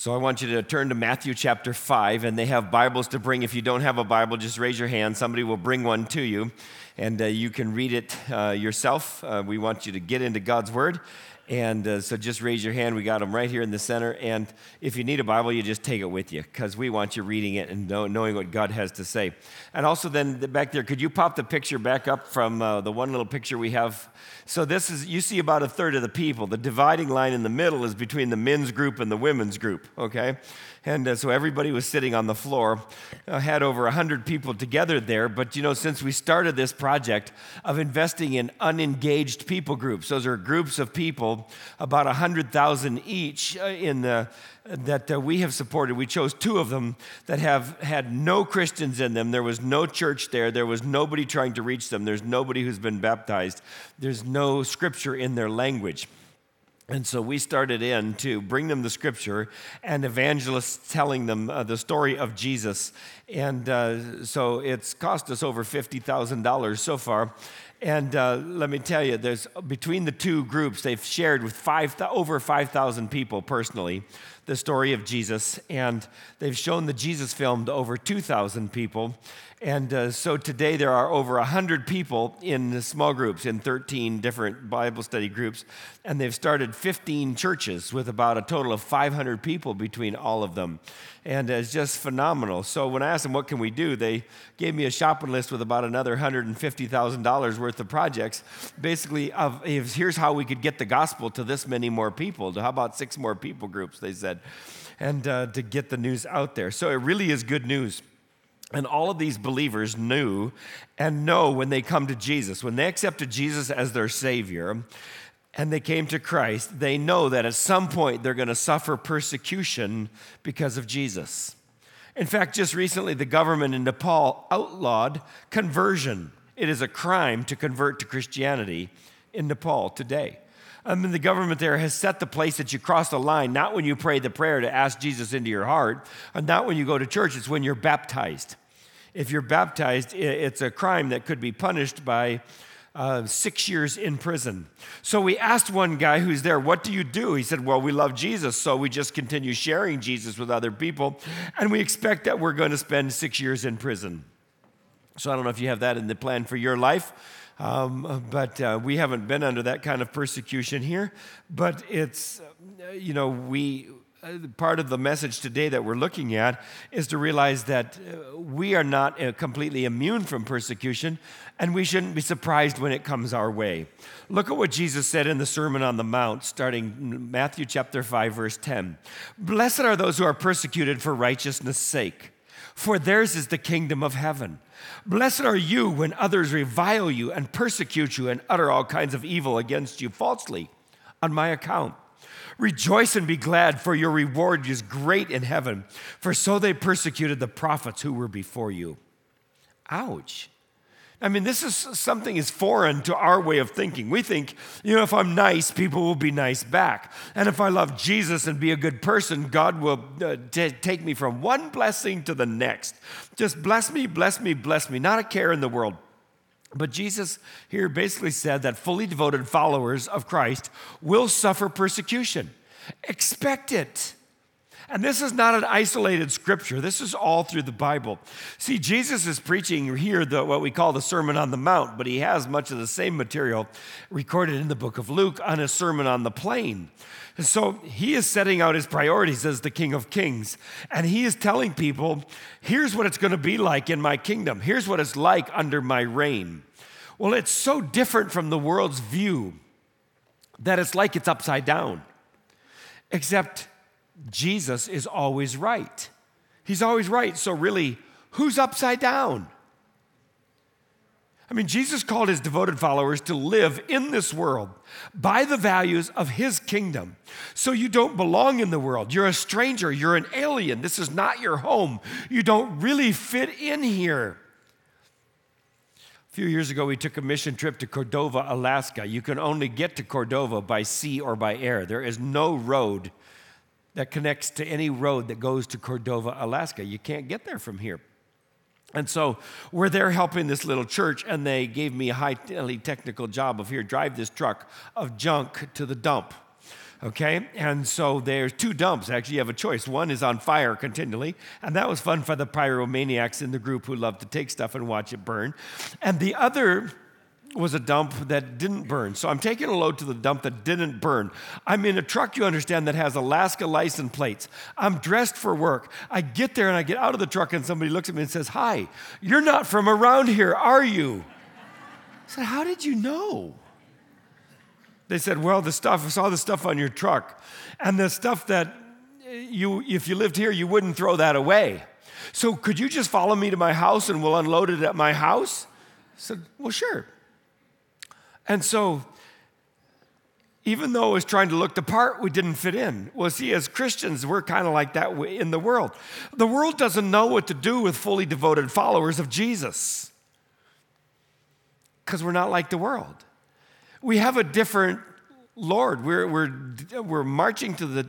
So I want you to turn to Matthew chapter 5, and they have Bibles to bring. If you don't have a Bible, just raise your hand. Somebody will bring one to you, and uh, you can read it uh, yourself. Uh, we want you to get into God's Word. And uh, so just raise your hand. We got them right here in the center. And if you need a Bible, you just take it with you because we want you reading it and know, knowing what God has to say. And also, then back there, could you pop the picture back up from uh, the one little picture we have? So, this is, you see about a third of the people. The dividing line in the middle is between the men's group and the women's group, okay? And uh, so everybody was sitting on the floor. Had over 100 people together there. But you know, since we started this project of investing in unengaged people groups, those are groups of people, about 100,000 each uh, in the, that uh, we have supported. We chose two of them that have had no Christians in them. There was no church there. There was nobody trying to reach them. There's nobody who's been baptized. There's no scripture in their language. And so we started in to bring them the scripture and evangelists telling them uh, the story of Jesus. And uh, so it's cost us over $50,000 so far. And uh, let me tell you, there's between the two groups, they've shared with five, over 5,000 people personally the story of Jesus. And they've shown the Jesus film to over 2,000 people. And uh, so today there are over 100 people in small groups, in 13 different Bible study groups, and they've started 15 churches with about a total of 500 people between all of them. And it's just phenomenal. So when I asked them, what can we do? They gave me a shopping list with about another $150,000 worth of projects. Basically, of, here's how we could get the gospel to this many more people. How about six more people groups, they said, and uh, to get the news out there. So it really is good news. And all of these believers knew and know when they come to Jesus, when they accepted Jesus as their Savior and they came to Christ, they know that at some point they're going to suffer persecution because of Jesus. In fact, just recently, the government in Nepal outlawed conversion. It is a crime to convert to Christianity in Nepal today. I mean, the government there has set the place that you cross the line, not when you pray the prayer to ask Jesus into your heart, and not when you go to church, it's when you're baptized. If you're baptized, it's a crime that could be punished by uh, six years in prison. So we asked one guy who's there, What do you do? He said, Well, we love Jesus, so we just continue sharing Jesus with other people, and we expect that we're going to spend six years in prison. So I don't know if you have that in the plan for your life. Um, but uh, we haven't been under that kind of persecution here. But it's, uh, you know, we, part of the message today that we're looking at is to realize that uh, we are not uh, completely immune from persecution, and we shouldn't be surprised when it comes our way. Look at what Jesus said in the Sermon on the Mount, starting Matthew chapter 5, verse 10. Blessed are those who are persecuted for righteousness' sake, for theirs is the kingdom of heaven. Blessed are you when others revile you and persecute you and utter all kinds of evil against you falsely on my account. Rejoice and be glad, for your reward is great in heaven, for so they persecuted the prophets who were before you. Ouch. I mean, this is something is foreign to our way of thinking. We think, you know, if I'm nice, people will be nice back. And if I love Jesus and be a good person, God will uh, t- take me from one blessing to the next. Just bless me, bless me, bless me. Not a care in the world. But Jesus here basically said that fully devoted followers of Christ will suffer persecution. Expect it. And this is not an isolated scripture. This is all through the Bible. See, Jesus is preaching here the, what we call the Sermon on the Mount, but he has much of the same material recorded in the book of Luke on a Sermon on the Plain. And so he is setting out his priorities as the King of Kings. And he is telling people, here's what it's going to be like in my kingdom. Here's what it's like under my reign. Well, it's so different from the world's view that it's like it's upside down. Except Jesus is always right. He's always right. So, really, who's upside down? I mean, Jesus called his devoted followers to live in this world by the values of his kingdom. So you don't belong in the world. You're a stranger. You're an alien. This is not your home. You don't really fit in here. A few years ago, we took a mission trip to Cordova, Alaska. You can only get to Cordova by sea or by air. There is no road that connects to any road that goes to Cordova, Alaska. You can't get there from here. And so we're there helping this little church, and they gave me a highly technical job of here, drive this truck of junk to the dump. Okay, and so there's two dumps. Actually, you have a choice. One is on fire continually, and that was fun for the pyromaniacs in the group who love to take stuff and watch it burn. And the other was a dump that didn't burn. So I'm taking a load to the dump that didn't burn. I'm in a truck, you understand, that has Alaska license plates. I'm dressed for work. I get there and I get out of the truck, and somebody looks at me and says, Hi, you're not from around here, are you? I said, How did you know? They said, Well, the stuff, I saw the stuff on your truck. And the stuff that you, if you lived here, you wouldn't throw that away. So could you just follow me to my house and we'll unload it at my house? I said, Well, sure. And so, even though it was trying to look the part, we didn't fit in. Well, see, as Christians, we're kind of like that in the world. The world doesn't know what to do with fully devoted followers of Jesus because we're not like the world. We have a different Lord. We're, we're, we're marching to the,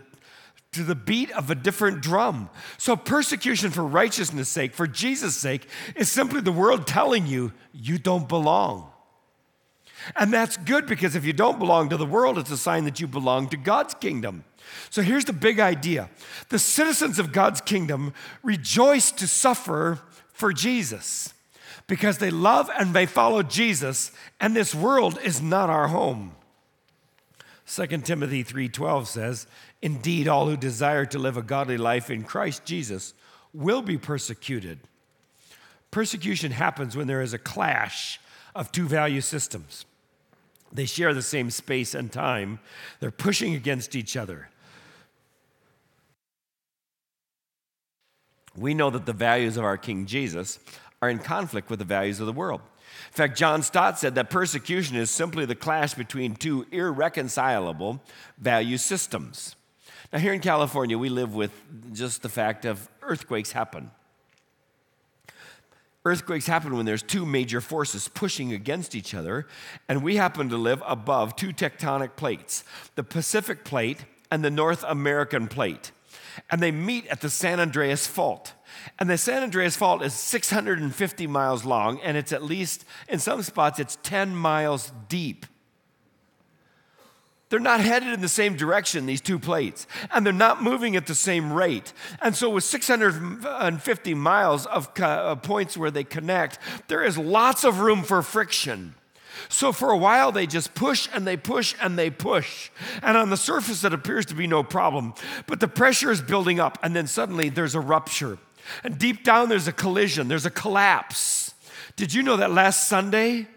to the beat of a different drum. So, persecution for righteousness' sake, for Jesus' sake, is simply the world telling you you don't belong. And that's good because if you don't belong to the world, it's a sign that you belong to God's kingdom. So here's the big idea the citizens of God's kingdom rejoice to suffer for Jesus because they love and they follow Jesus, and this world is not our home. 2 Timothy 3:12 says, "Indeed all who desire to live a godly life in Christ Jesus will be persecuted." Persecution happens when there is a clash of two value systems. They share the same space and time. They're pushing against each other. We know that the values of our King Jesus are in conflict with the values of the world. In fact, John Stott said that persecution is simply the clash between two irreconcilable value systems. Now, here in California, we live with just the fact of earthquakes happen. Earthquakes happen when there's two major forces pushing against each other, and we happen to live above two tectonic plates the Pacific Plate and the North American Plate. And they meet at the San Andreas Fault. And the San Andreas Fault is 650 miles long, and it's at least, in some spots, it's 10 miles deep. They're not headed in the same direction, these two plates, and they're not moving at the same rate. And so, with 650 miles of uh, points where they connect, there is lots of room for friction. So, for a while, they just push and they push and they push. And on the surface, it appears to be no problem. But the pressure is building up, and then suddenly there's a rupture. And deep down, there's a collision, there's a collapse. Did you know that last Sunday,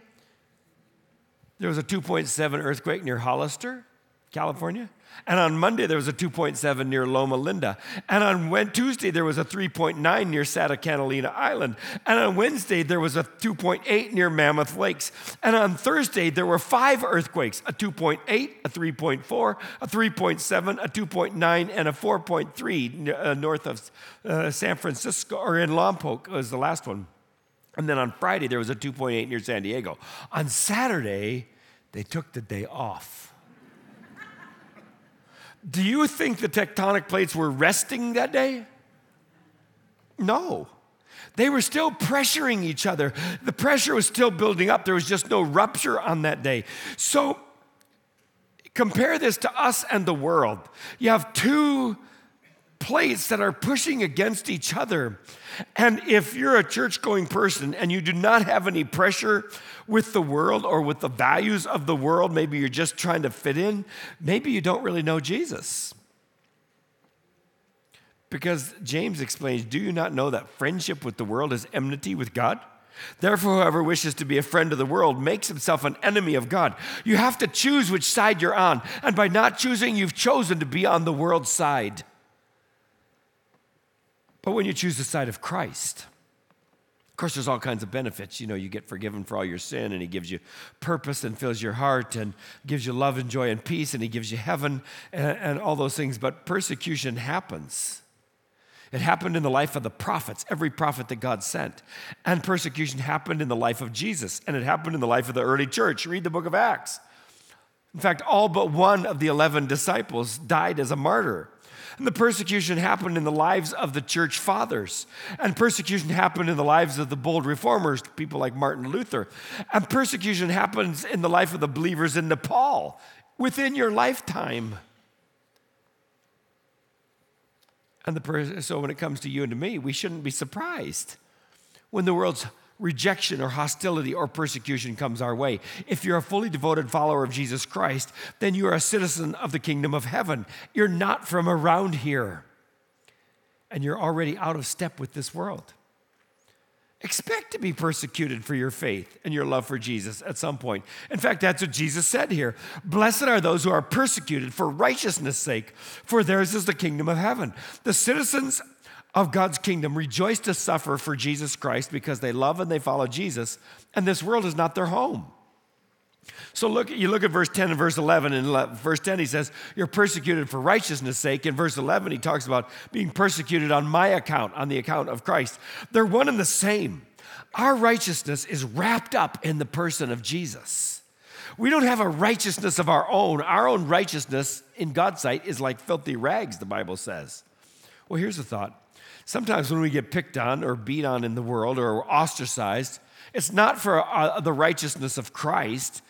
there was a 2.7 earthquake near Hollister, California. And on Monday, there was a 2.7 near Loma Linda. And on Tuesday, there was a 3.9 near Santa Catalina Island. And on Wednesday, there was a 2.8 near Mammoth Lakes. And on Thursday, there were five earthquakes a 2.8, a 3.4, a 3.7, a 2.9, and a 4.3 uh, north of uh, San Francisco, or in Lompoc was the last one. And then on Friday, there was a 2.8 near San Diego. On Saturday, they took the day off. Do you think the tectonic plates were resting that day? No. They were still pressuring each other. The pressure was still building up. There was just no rupture on that day. So compare this to us and the world. You have two plates that are pushing against each other. And if you're a church going person and you do not have any pressure with the world or with the values of the world, maybe you're just trying to fit in, maybe you don't really know Jesus. Because James explains, Do you not know that friendship with the world is enmity with God? Therefore, whoever wishes to be a friend of the world makes himself an enemy of God. You have to choose which side you're on. And by not choosing, you've chosen to be on the world's side. But when you choose the side of Christ, of course, there's all kinds of benefits. You know, you get forgiven for all your sin, and He gives you purpose and fills your heart and gives you love and joy and peace, and He gives you heaven and, and all those things. But persecution happens. It happened in the life of the prophets, every prophet that God sent. And persecution happened in the life of Jesus, and it happened in the life of the early church. Read the book of Acts. In fact, all but one of the 11 disciples died as a martyr. And the persecution happened in the lives of the church fathers. And persecution happened in the lives of the bold reformers, people like Martin Luther. And persecution happens in the life of the believers in Nepal within your lifetime. And the so when it comes to you and to me, we shouldn't be surprised when the world's rejection or hostility or persecution comes our way. If you're a fully devoted follower of Jesus Christ, then you are a citizen of the kingdom of heaven. You're not from around here, and you're already out of step with this world. Expect to be persecuted for your faith and your love for Jesus at some point. In fact, that's what Jesus said here. Blessed are those who are persecuted for righteousness' sake, for theirs is the kingdom of heaven. The citizens of God's kingdom rejoice to suffer for Jesus Christ because they love and they follow Jesus, and this world is not their home. So look, you look at verse 10 and verse 11. In verse 10, he says, You're persecuted for righteousness' sake. In verse 11, he talks about being persecuted on my account, on the account of Christ. They're one and the same. Our righteousness is wrapped up in the person of Jesus. We don't have a righteousness of our own. Our own righteousness in God's sight is like filthy rags, the Bible says. Well, here's a thought. Sometimes when we get picked on or beat on in the world or ostracized, it's not for uh, the righteousness of Christ.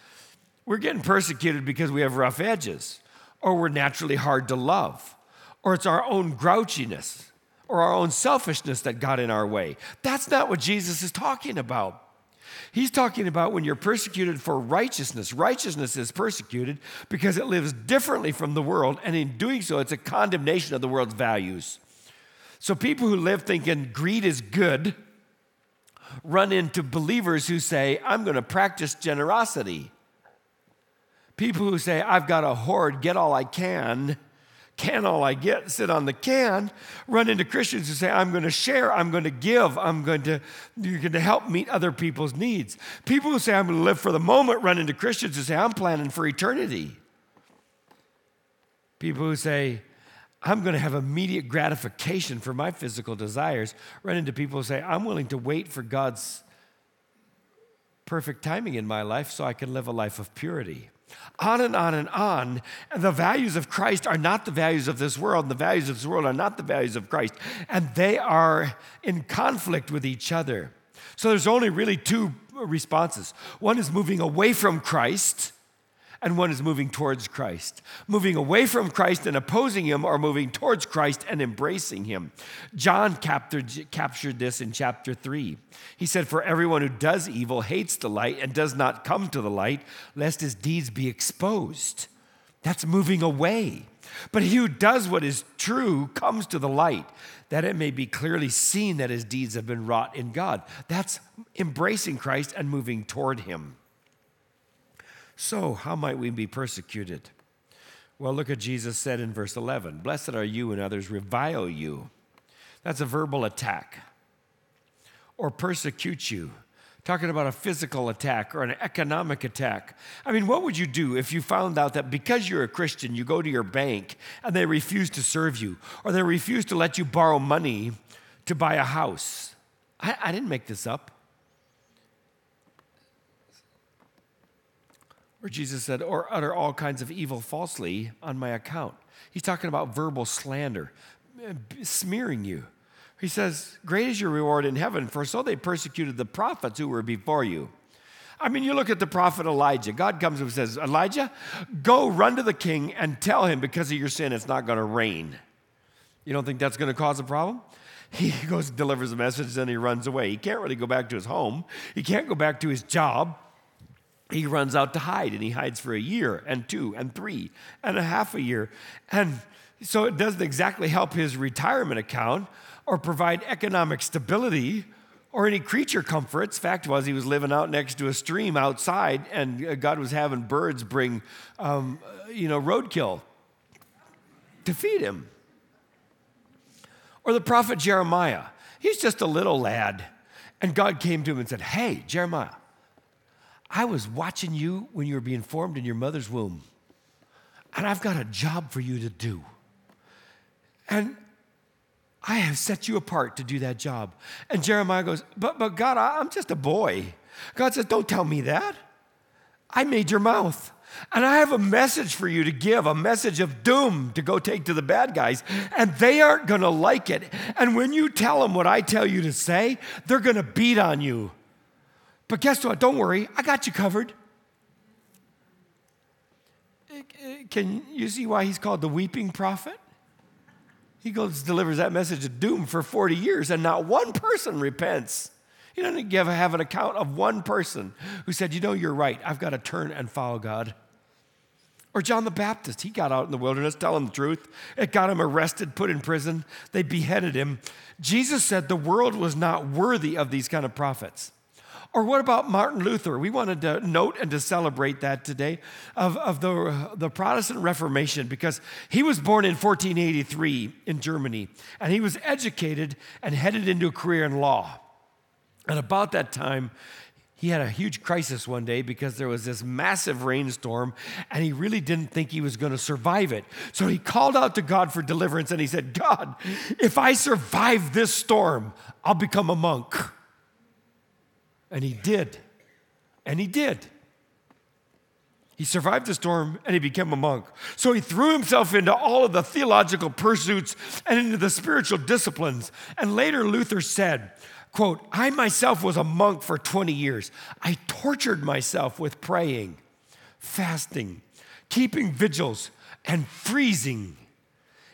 We're getting persecuted because we have rough edges, or we're naturally hard to love, or it's our own grouchiness or our own selfishness that got in our way. That's not what Jesus is talking about. He's talking about when you're persecuted for righteousness. Righteousness is persecuted because it lives differently from the world, and in doing so, it's a condemnation of the world's values. So people who live thinking greed is good run into believers who say, I'm going to practice generosity. People who say, I've got a hoard, get all I can, can all I get, sit on the can, run into Christians who say, I'm going to share, I'm going to give, I'm going to, you're going to help meet other people's needs. People who say, I'm going to live for the moment, run into Christians who say, I'm planning for eternity. People who say, I'm going to have immediate gratification for my physical desires, run into people who say, I'm willing to wait for God's perfect timing in my life so I can live a life of purity. On and on and on. The values of Christ are not the values of this world, the values of this world are not the values of Christ. And they are in conflict with each other. So there's only really two responses one is moving away from Christ and one is moving towards Christ. Moving away from Christ and opposing him, or moving towards Christ and embracing him. John captured, captured this in chapter 3. He said, For everyone who does evil hates the light and does not come to the light, lest his deeds be exposed. That's moving away. But he who does what is true comes to the light, that it may be clearly seen that his deeds have been wrought in God. That's embracing Christ and moving toward him. So, how might we be persecuted? Well, look at Jesus said in verse 11 Blessed are you when others revile you. That's a verbal attack. Or persecute you. Talking about a physical attack or an economic attack. I mean, what would you do if you found out that because you're a Christian, you go to your bank and they refuse to serve you, or they refuse to let you borrow money to buy a house? I, I didn't make this up. Where Jesus said, or utter all kinds of evil falsely on my account. He's talking about verbal slander, smearing you. He says, Great is your reward in heaven, for so they persecuted the prophets who were before you. I mean, you look at the prophet Elijah. God comes and says, Elijah, go run to the king and tell him because of your sin it's not going to rain. You don't think that's going to cause a problem? He goes delivers a message, then he runs away. He can't really go back to his home. He can't go back to his job he runs out to hide and he hides for a year and two and three and a half a year. And so it doesn't exactly help his retirement account or provide economic stability or any creature comforts. Fact was, he was living out next to a stream outside, and God was having birds bring, um, you know, roadkill to feed him. Or the prophet Jeremiah. He's just a little lad. And God came to him and said, Hey, Jeremiah, I was watching you when you were being formed in your mother's womb, and I've got a job for you to do. And I have set you apart to do that job. And Jeremiah goes, But, but God, I'm just a boy. God says, Don't tell me that. I made your mouth. And I have a message for you to give, a message of doom to go take to the bad guys. And they aren't going to like it. And when you tell them what I tell you to say, they're going to beat on you. But guess what? Don't worry, I got you covered. Eh, eh, can you see why he's called the weeping prophet? he goes, delivers that message of doom for 40 years, and not one person repents. He doesn't give, have an account of one person who said, You know, you're right. I've got to turn and follow God. Or John the Baptist, he got out in the wilderness telling the truth. It got him arrested, put in prison. They beheaded him. Jesus said the world was not worthy of these kind of prophets. Or what about Martin Luther? We wanted to note and to celebrate that today of, of the, the Protestant Reformation because he was born in 1483 in Germany and he was educated and headed into a career in law. And about that time, he had a huge crisis one day because there was this massive rainstorm and he really didn't think he was going to survive it. So he called out to God for deliverance and he said, God, if I survive this storm, I'll become a monk. And he did. And he did. He survived the storm and he became a monk. So he threw himself into all of the theological pursuits and into the spiritual disciplines. And later Luther said, quote, I myself was a monk for 20 years. I tortured myself with praying, fasting, keeping vigils, and freezing.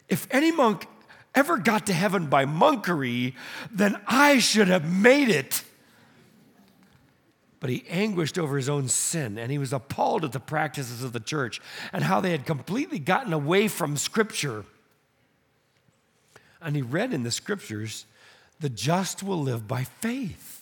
If any monk ever got to heaven by monkery, then I should have made it but he anguished over his own sin and he was appalled at the practices of the church and how they had completely gotten away from Scripture. And he read in the Scriptures, the just will live by faith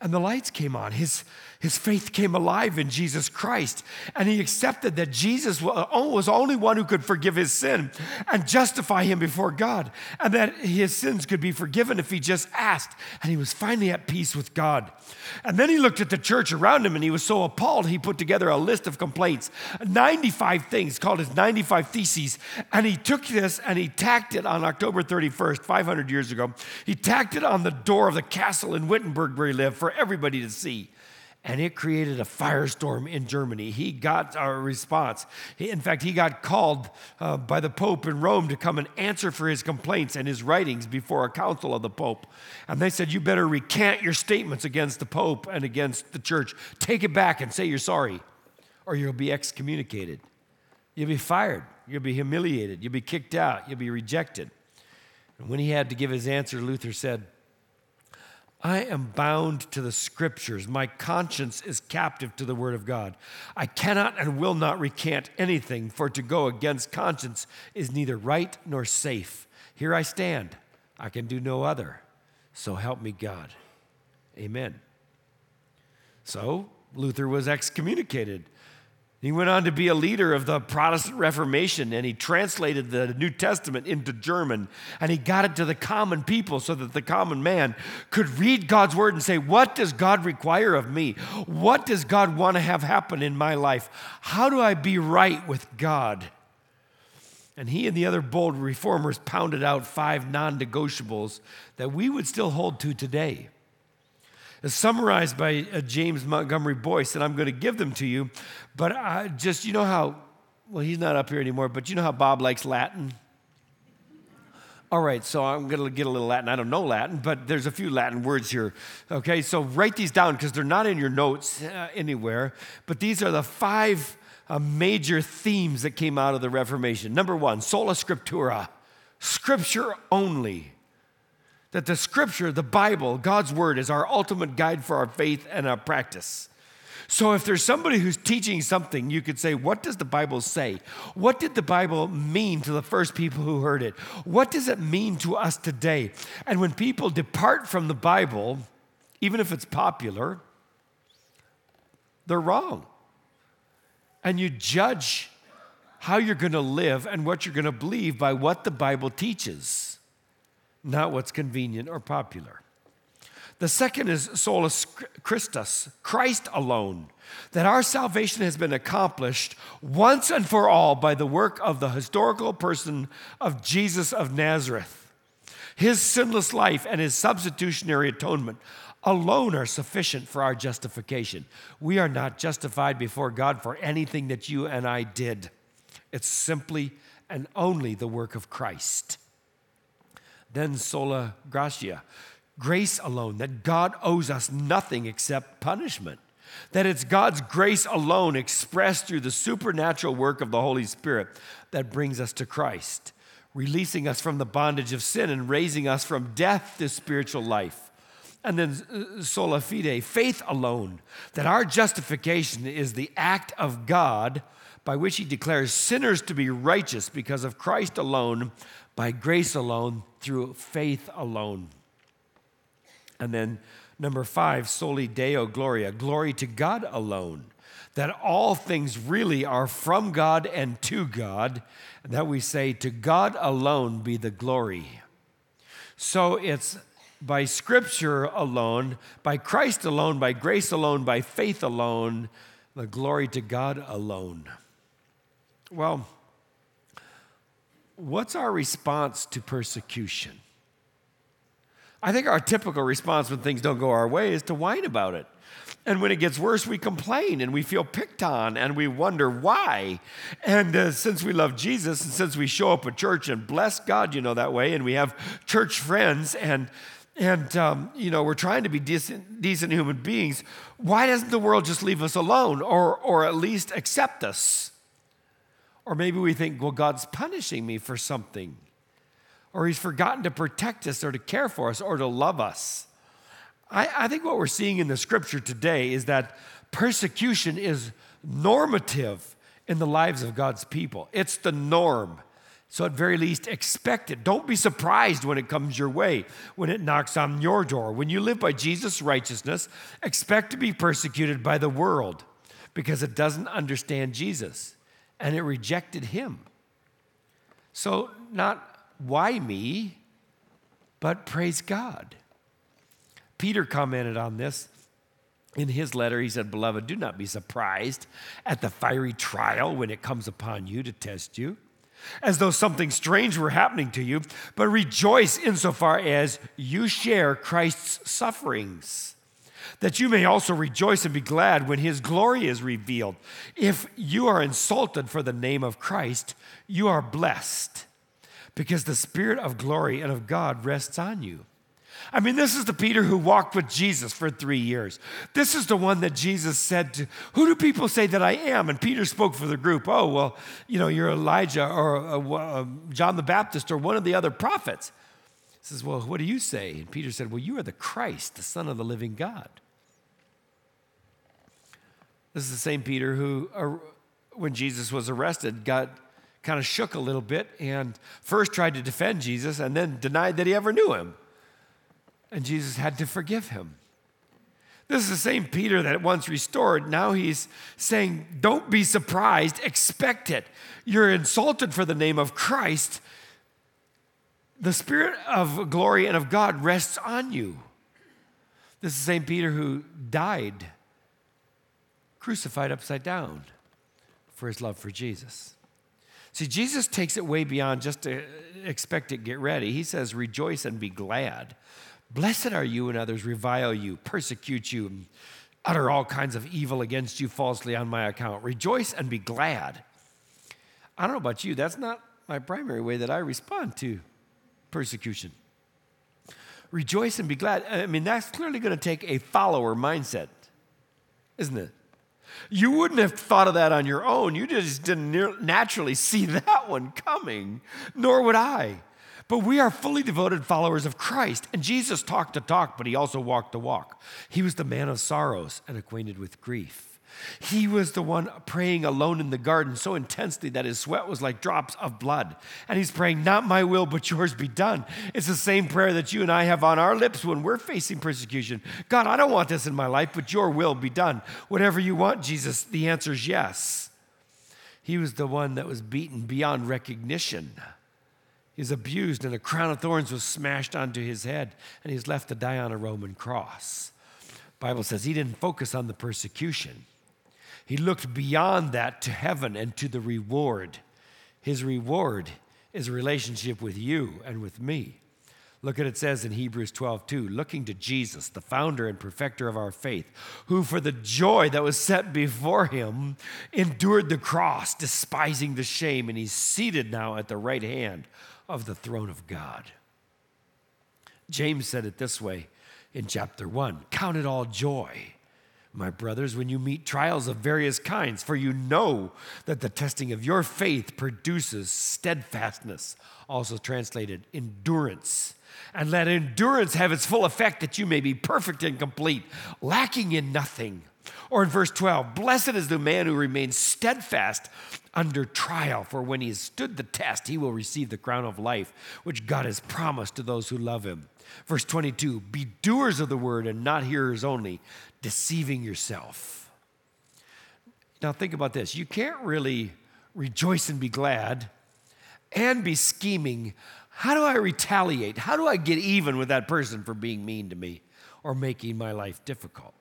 and the lights came on. His, his faith came alive in Jesus Christ. And he accepted that Jesus was the only one who could forgive his sin and justify him before God, and that his sins could be forgiven if he just asked. And he was finally at peace with God. And then he looked at the church around him and he was so appalled, he put together a list of complaints 95 things called his 95 Theses. And he took this and he tacked it on October 31st, 500 years ago. He tacked it on the door of the castle in Wittenberg where he lived for everybody to see. And it created a firestorm in Germany. He got a response. In fact, he got called uh, by the Pope in Rome to come and answer for his complaints and his writings before a council of the Pope. And they said, You better recant your statements against the Pope and against the church. Take it back and say you're sorry, or you'll be excommunicated. You'll be fired. You'll be humiliated. You'll be kicked out. You'll be rejected. And when he had to give his answer, Luther said, I am bound to the scriptures. My conscience is captive to the word of God. I cannot and will not recant anything, for to go against conscience is neither right nor safe. Here I stand. I can do no other. So help me God. Amen. So Luther was excommunicated. He went on to be a leader of the Protestant Reformation and he translated the New Testament into German and he got it to the common people so that the common man could read God's word and say, What does God require of me? What does God want to have happen in my life? How do I be right with God? And he and the other bold reformers pounded out five non negotiables that we would still hold to today. It's summarized by uh, James Montgomery Boice, and I'm going to give them to you. But I just, you know how, well, he's not up here anymore, but you know how Bob likes Latin? All right, so I'm going to get a little Latin. I don't know Latin, but there's a few Latin words here. Okay, so write these down because they're not in your notes uh, anywhere. But these are the five uh, major themes that came out of the Reformation. Number one, sola scriptura, scripture only that the scripture, the Bible, God's word, is our ultimate guide for our faith and our practice. So if there's somebody who's teaching something, you could say, What does the Bible say? What did the Bible mean to the first people who heard it? What does it mean to us today? And when people depart from the Bible, even if it's popular, they're wrong. And you judge how you're going to live and what you're going to believe by what the Bible teaches not what's convenient or popular. The second is solus Christus, Christ alone, that our salvation has been accomplished once and for all by the work of the historical person of Jesus of Nazareth. His sinless life and his substitutionary atonement alone are sufficient for our justification. We are not justified before God for anything that you and I did, it's simply and only the work of Christ then sola gratia. Grace alone, that God owes us nothing except punishment. That it's God's grace alone expressed through the supernatural work of the Holy Spirit that brings us to Christ. releasing us from the bondage of sin and raising us from death to spiritual life. And then uh, sola fide, faith alone, that our justification is the act of God by which he declares sinners to be righteous because of Christ alone, by grace alone, through faith alone. And then number five, soli deo gloria, glory to God alone that all things really are from God and to God, and that we say, To God alone be the glory. So it's by Scripture alone, by Christ alone, by grace alone, by faith alone, the glory to God alone. Well, what's our response to persecution? I think our typical response when things don't go our way is to whine about it. And when it gets worse, we complain and we feel picked on and we wonder why. And uh, since we love Jesus and since we show up at church and bless God, you know, that way, and we have church friends and and um, you know we're trying to be decent, decent human beings why doesn't the world just leave us alone or, or at least accept us or maybe we think well god's punishing me for something or he's forgotten to protect us or to care for us or to love us I, I think what we're seeing in the scripture today is that persecution is normative in the lives of God's people. It's the norm. So, at very least, expect it. Don't be surprised when it comes your way, when it knocks on your door. When you live by Jesus' righteousness, expect to be persecuted by the world because it doesn't understand Jesus and it rejected him. So, not why me, but praise God. Peter commented on this in his letter. He said, Beloved, do not be surprised at the fiery trial when it comes upon you to test you, as though something strange were happening to you, but rejoice insofar as you share Christ's sufferings. That you may also rejoice and be glad when his glory is revealed. If you are insulted for the name of Christ, you are blessed, because the Spirit of glory and of God rests on you. I mean, this is the Peter who walked with Jesus for three years. This is the one that Jesus said to, Who do people say that I am? And Peter spoke for the group. Oh, well, you know, you're Elijah or uh, uh, John the Baptist or one of the other prophets. He says, Well, what do you say? And Peter said, Well, you are the Christ, the Son of the living God. This is the same Peter who, uh, when Jesus was arrested, got kind of shook a little bit and first tried to defend Jesus and then denied that he ever knew him. And Jesus had to forgive him. This is the same Peter that once restored. Now he's saying, Don't be surprised, expect it. You're insulted for the name of Christ. The Spirit of glory and of God rests on you. This is St. Peter who died, crucified upside down for his love for Jesus. See, Jesus takes it way beyond just to expect it, get ready. He says, Rejoice and be glad. Blessed are you when others revile you, persecute you, utter all kinds of evil against you falsely on my account. Rejoice and be glad. I don't know about you, that's not my primary way that I respond to persecution. Rejoice and be glad. I mean, that's clearly going to take a follower mindset, isn't it? You wouldn't have thought of that on your own. You just didn't naturally see that one coming, nor would I. But we are fully devoted followers of Christ. And Jesus talked the talk, but he also walked the walk. He was the man of sorrows and acquainted with grief. He was the one praying alone in the garden so intensely that his sweat was like drops of blood. And he's praying, Not my will, but yours be done. It's the same prayer that you and I have on our lips when we're facing persecution. God, I don't want this in my life, but your will be done. Whatever you want, Jesus, the answer is yes. He was the one that was beaten beyond recognition He's abused, and a crown of thorns was smashed onto his head, and he's left to die on a Roman cross. Bible says he didn't focus on the persecution. He looked beyond that to heaven and to the reward. His reward is a relationship with you and with me. Look at it says in Hebrews 12, 2, looking to Jesus, the founder and perfecter of our faith, who for the joy that was set before him endured the cross, despising the shame, and he's seated now at the right hand of the throne of God. James said it this way in chapter 1 Count it all joy my brothers, when you meet trials of various kinds, for you know that the testing of your faith produces steadfastness, also translated endurance. And let endurance have its full effect that you may be perfect and complete, lacking in nothing. Or in verse 12, blessed is the man who remains steadfast under trial, for when he has stood the test, he will receive the crown of life, which God has promised to those who love him. Verse 22 Be doers of the word and not hearers only, deceiving yourself. Now, think about this. You can't really rejoice and be glad and be scheming. How do I retaliate? How do I get even with that person for being mean to me or making my life difficult?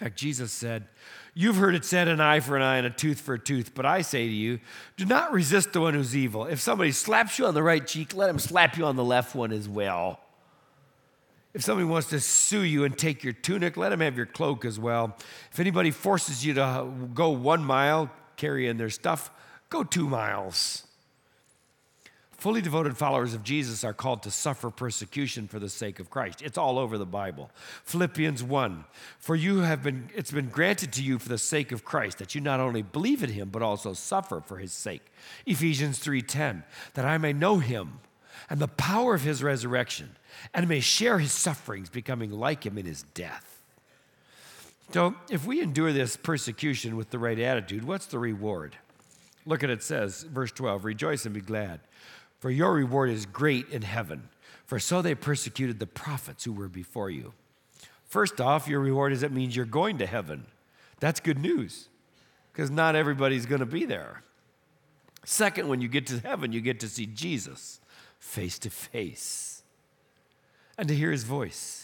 In fact, Jesus said, You've heard it said, an eye for an eye and a tooth for a tooth. But I say to you, do not resist the one who's evil. If somebody slaps you on the right cheek, let him slap you on the left one as well. If somebody wants to sue you and take your tunic, let him have your cloak as well. If anybody forces you to go one mile carrying their stuff, go two miles. Fully devoted followers of Jesus are called to suffer persecution for the sake of Christ. It's all over the Bible. Philippians 1 For you have been, it's been granted to you for the sake of Christ that you not only believe in him, but also suffer for his sake. Ephesians 3:10 That I may know him and the power of his resurrection, and may share his sufferings, becoming like him in his death. So, if we endure this persecution with the right attitude, what's the reward? Look at it says, verse 12 Rejoice and be glad for your reward is great in heaven. For so they persecuted the prophets who were before you. First off, your reward is it means you're going to heaven. That's good news because not everybody's going to be there. Second, when you get to heaven, you get to see Jesus face to face and to hear his voice.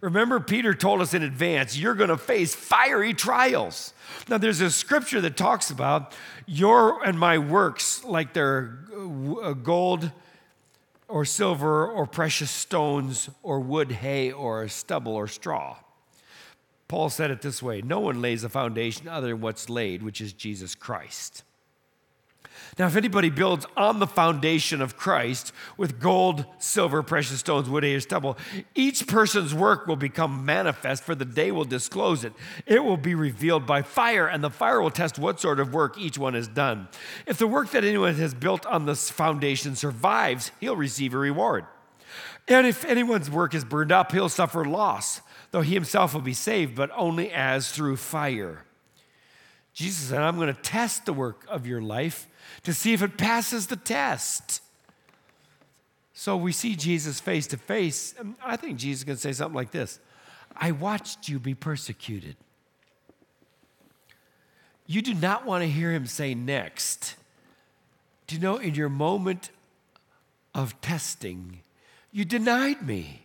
Remember, Peter told us in advance, you're going to face fiery trials. Now, there's a scripture that talks about your and my works, like they're uh, gold or silver or precious stones or wood, hay, or stubble or straw. Paul said it this way No one lays a foundation other than what's laid, which is Jesus Christ. Now, if anybody builds on the foundation of Christ with gold, silver, precious stones, wood, hay, or stubble, each person's work will become manifest, for the day will disclose it. It will be revealed by fire, and the fire will test what sort of work each one has done. If the work that anyone has built on this foundation survives, he'll receive a reward. And if anyone's work is burned up, he'll suffer loss, though he himself will be saved, but only as through fire. Jesus said, I'm going to test the work of your life to see if it passes the test. So we see Jesus face to face. I think Jesus can say something like this I watched you be persecuted. You do not want to hear him say next. Do you know, in your moment of testing, you denied me.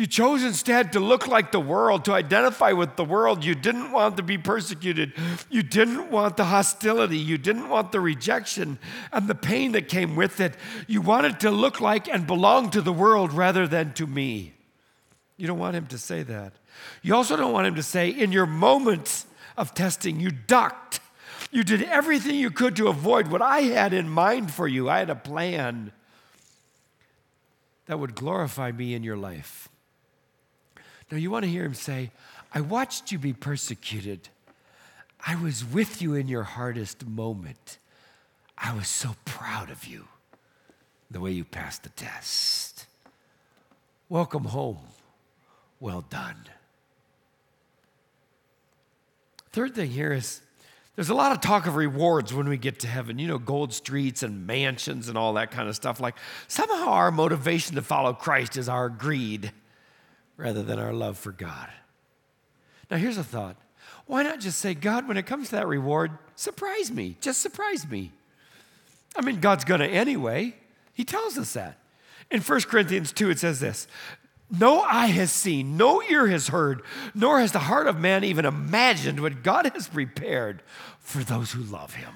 You chose instead to look like the world, to identify with the world. You didn't want to be persecuted. You didn't want the hostility. You didn't want the rejection and the pain that came with it. You wanted to look like and belong to the world rather than to me. You don't want him to say that. You also don't want him to say, in your moments of testing, you ducked. You did everything you could to avoid what I had in mind for you. I had a plan that would glorify me in your life. No, you want to hear him say, I watched you be persecuted. I was with you in your hardest moment. I was so proud of you, the way you passed the test. Welcome home. Well done. Third thing here is there's a lot of talk of rewards when we get to heaven, you know, gold streets and mansions and all that kind of stuff. Like somehow our motivation to follow Christ is our greed rather than our love for God. Now, here's a thought why not just say, God, when it comes to that reward, surprise me, just surprise me? I mean, God's gonna anyway. He tells us that. In 1 Corinthians 2, it says this No eye has seen, no ear has heard, nor has the heart of man even imagined what God has prepared for those who love him.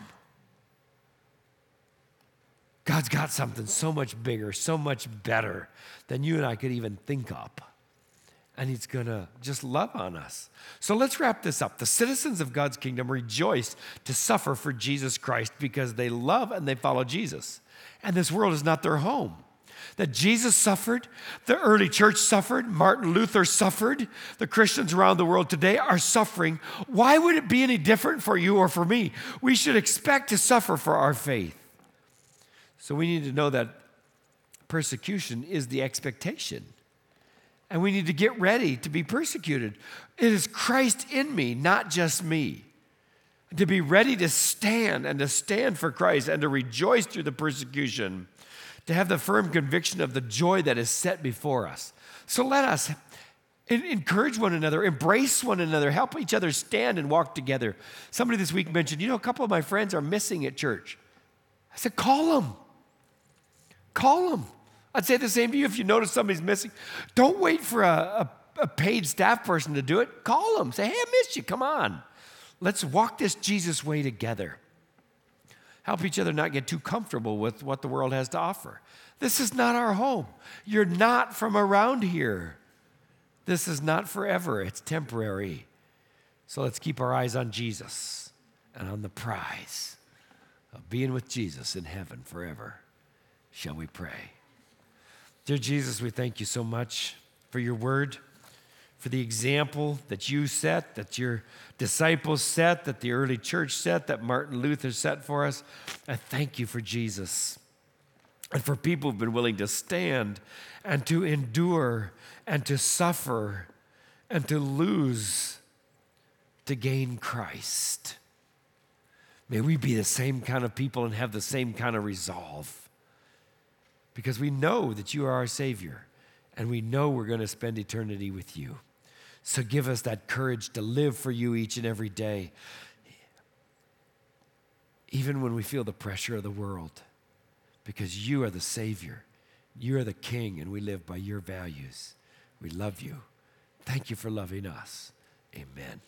God's got something so much bigger, so much better than you and I could even think up and he's going to just love on us. So let's wrap this up. The citizens of God's kingdom rejoice to suffer for Jesus Christ because they love and they follow Jesus. And this world is not their home. that Jesus suffered, the early church suffered, Martin Luther suffered, the Christians around the world today are suffering. Why would it be any different for you or for me? We should expect to suffer for our faith. So we need to know that persecution is the expectation. And we need to get ready to be persecuted. It is Christ in me, not just me. To be ready to stand and to stand for Christ and to rejoice through the persecution to have the firm conviction of the joy that is set before us. So let us encourage one another, embrace one another, help each other stand and walk together. Somebody this week mentioned, you know, a couple of my friends are missing at church. I said, call them. Call them. I'd say the same to you if you notice somebody's missing. Don't wait for a, a, a paid staff person to do it. Call them. Say, hey, I missed you. Come on. Let's walk this Jesus way together help each other not get too comfortable with what the world has to offer. This is not our home. You're not from around here. This is not forever, it's temporary. So let's keep our eyes on Jesus and on the prize of being with Jesus in heaven forever. Shall we pray? Dear Jesus, we thank you so much for your word for the example that you set, that your disciples set, that the early church set, that Martin Luther set for us. I thank you for Jesus and for people who've been willing to stand and to endure and to suffer and to lose to gain Christ. May we be the same kind of people and have the same kind of resolve because we know that you are our Savior and we know we're going to spend eternity with you. So give us that courage to live for you each and every day, even when we feel the pressure of the world, because you are the Savior, you are the King, and we live by your values. We love you. Thank you for loving us. Amen.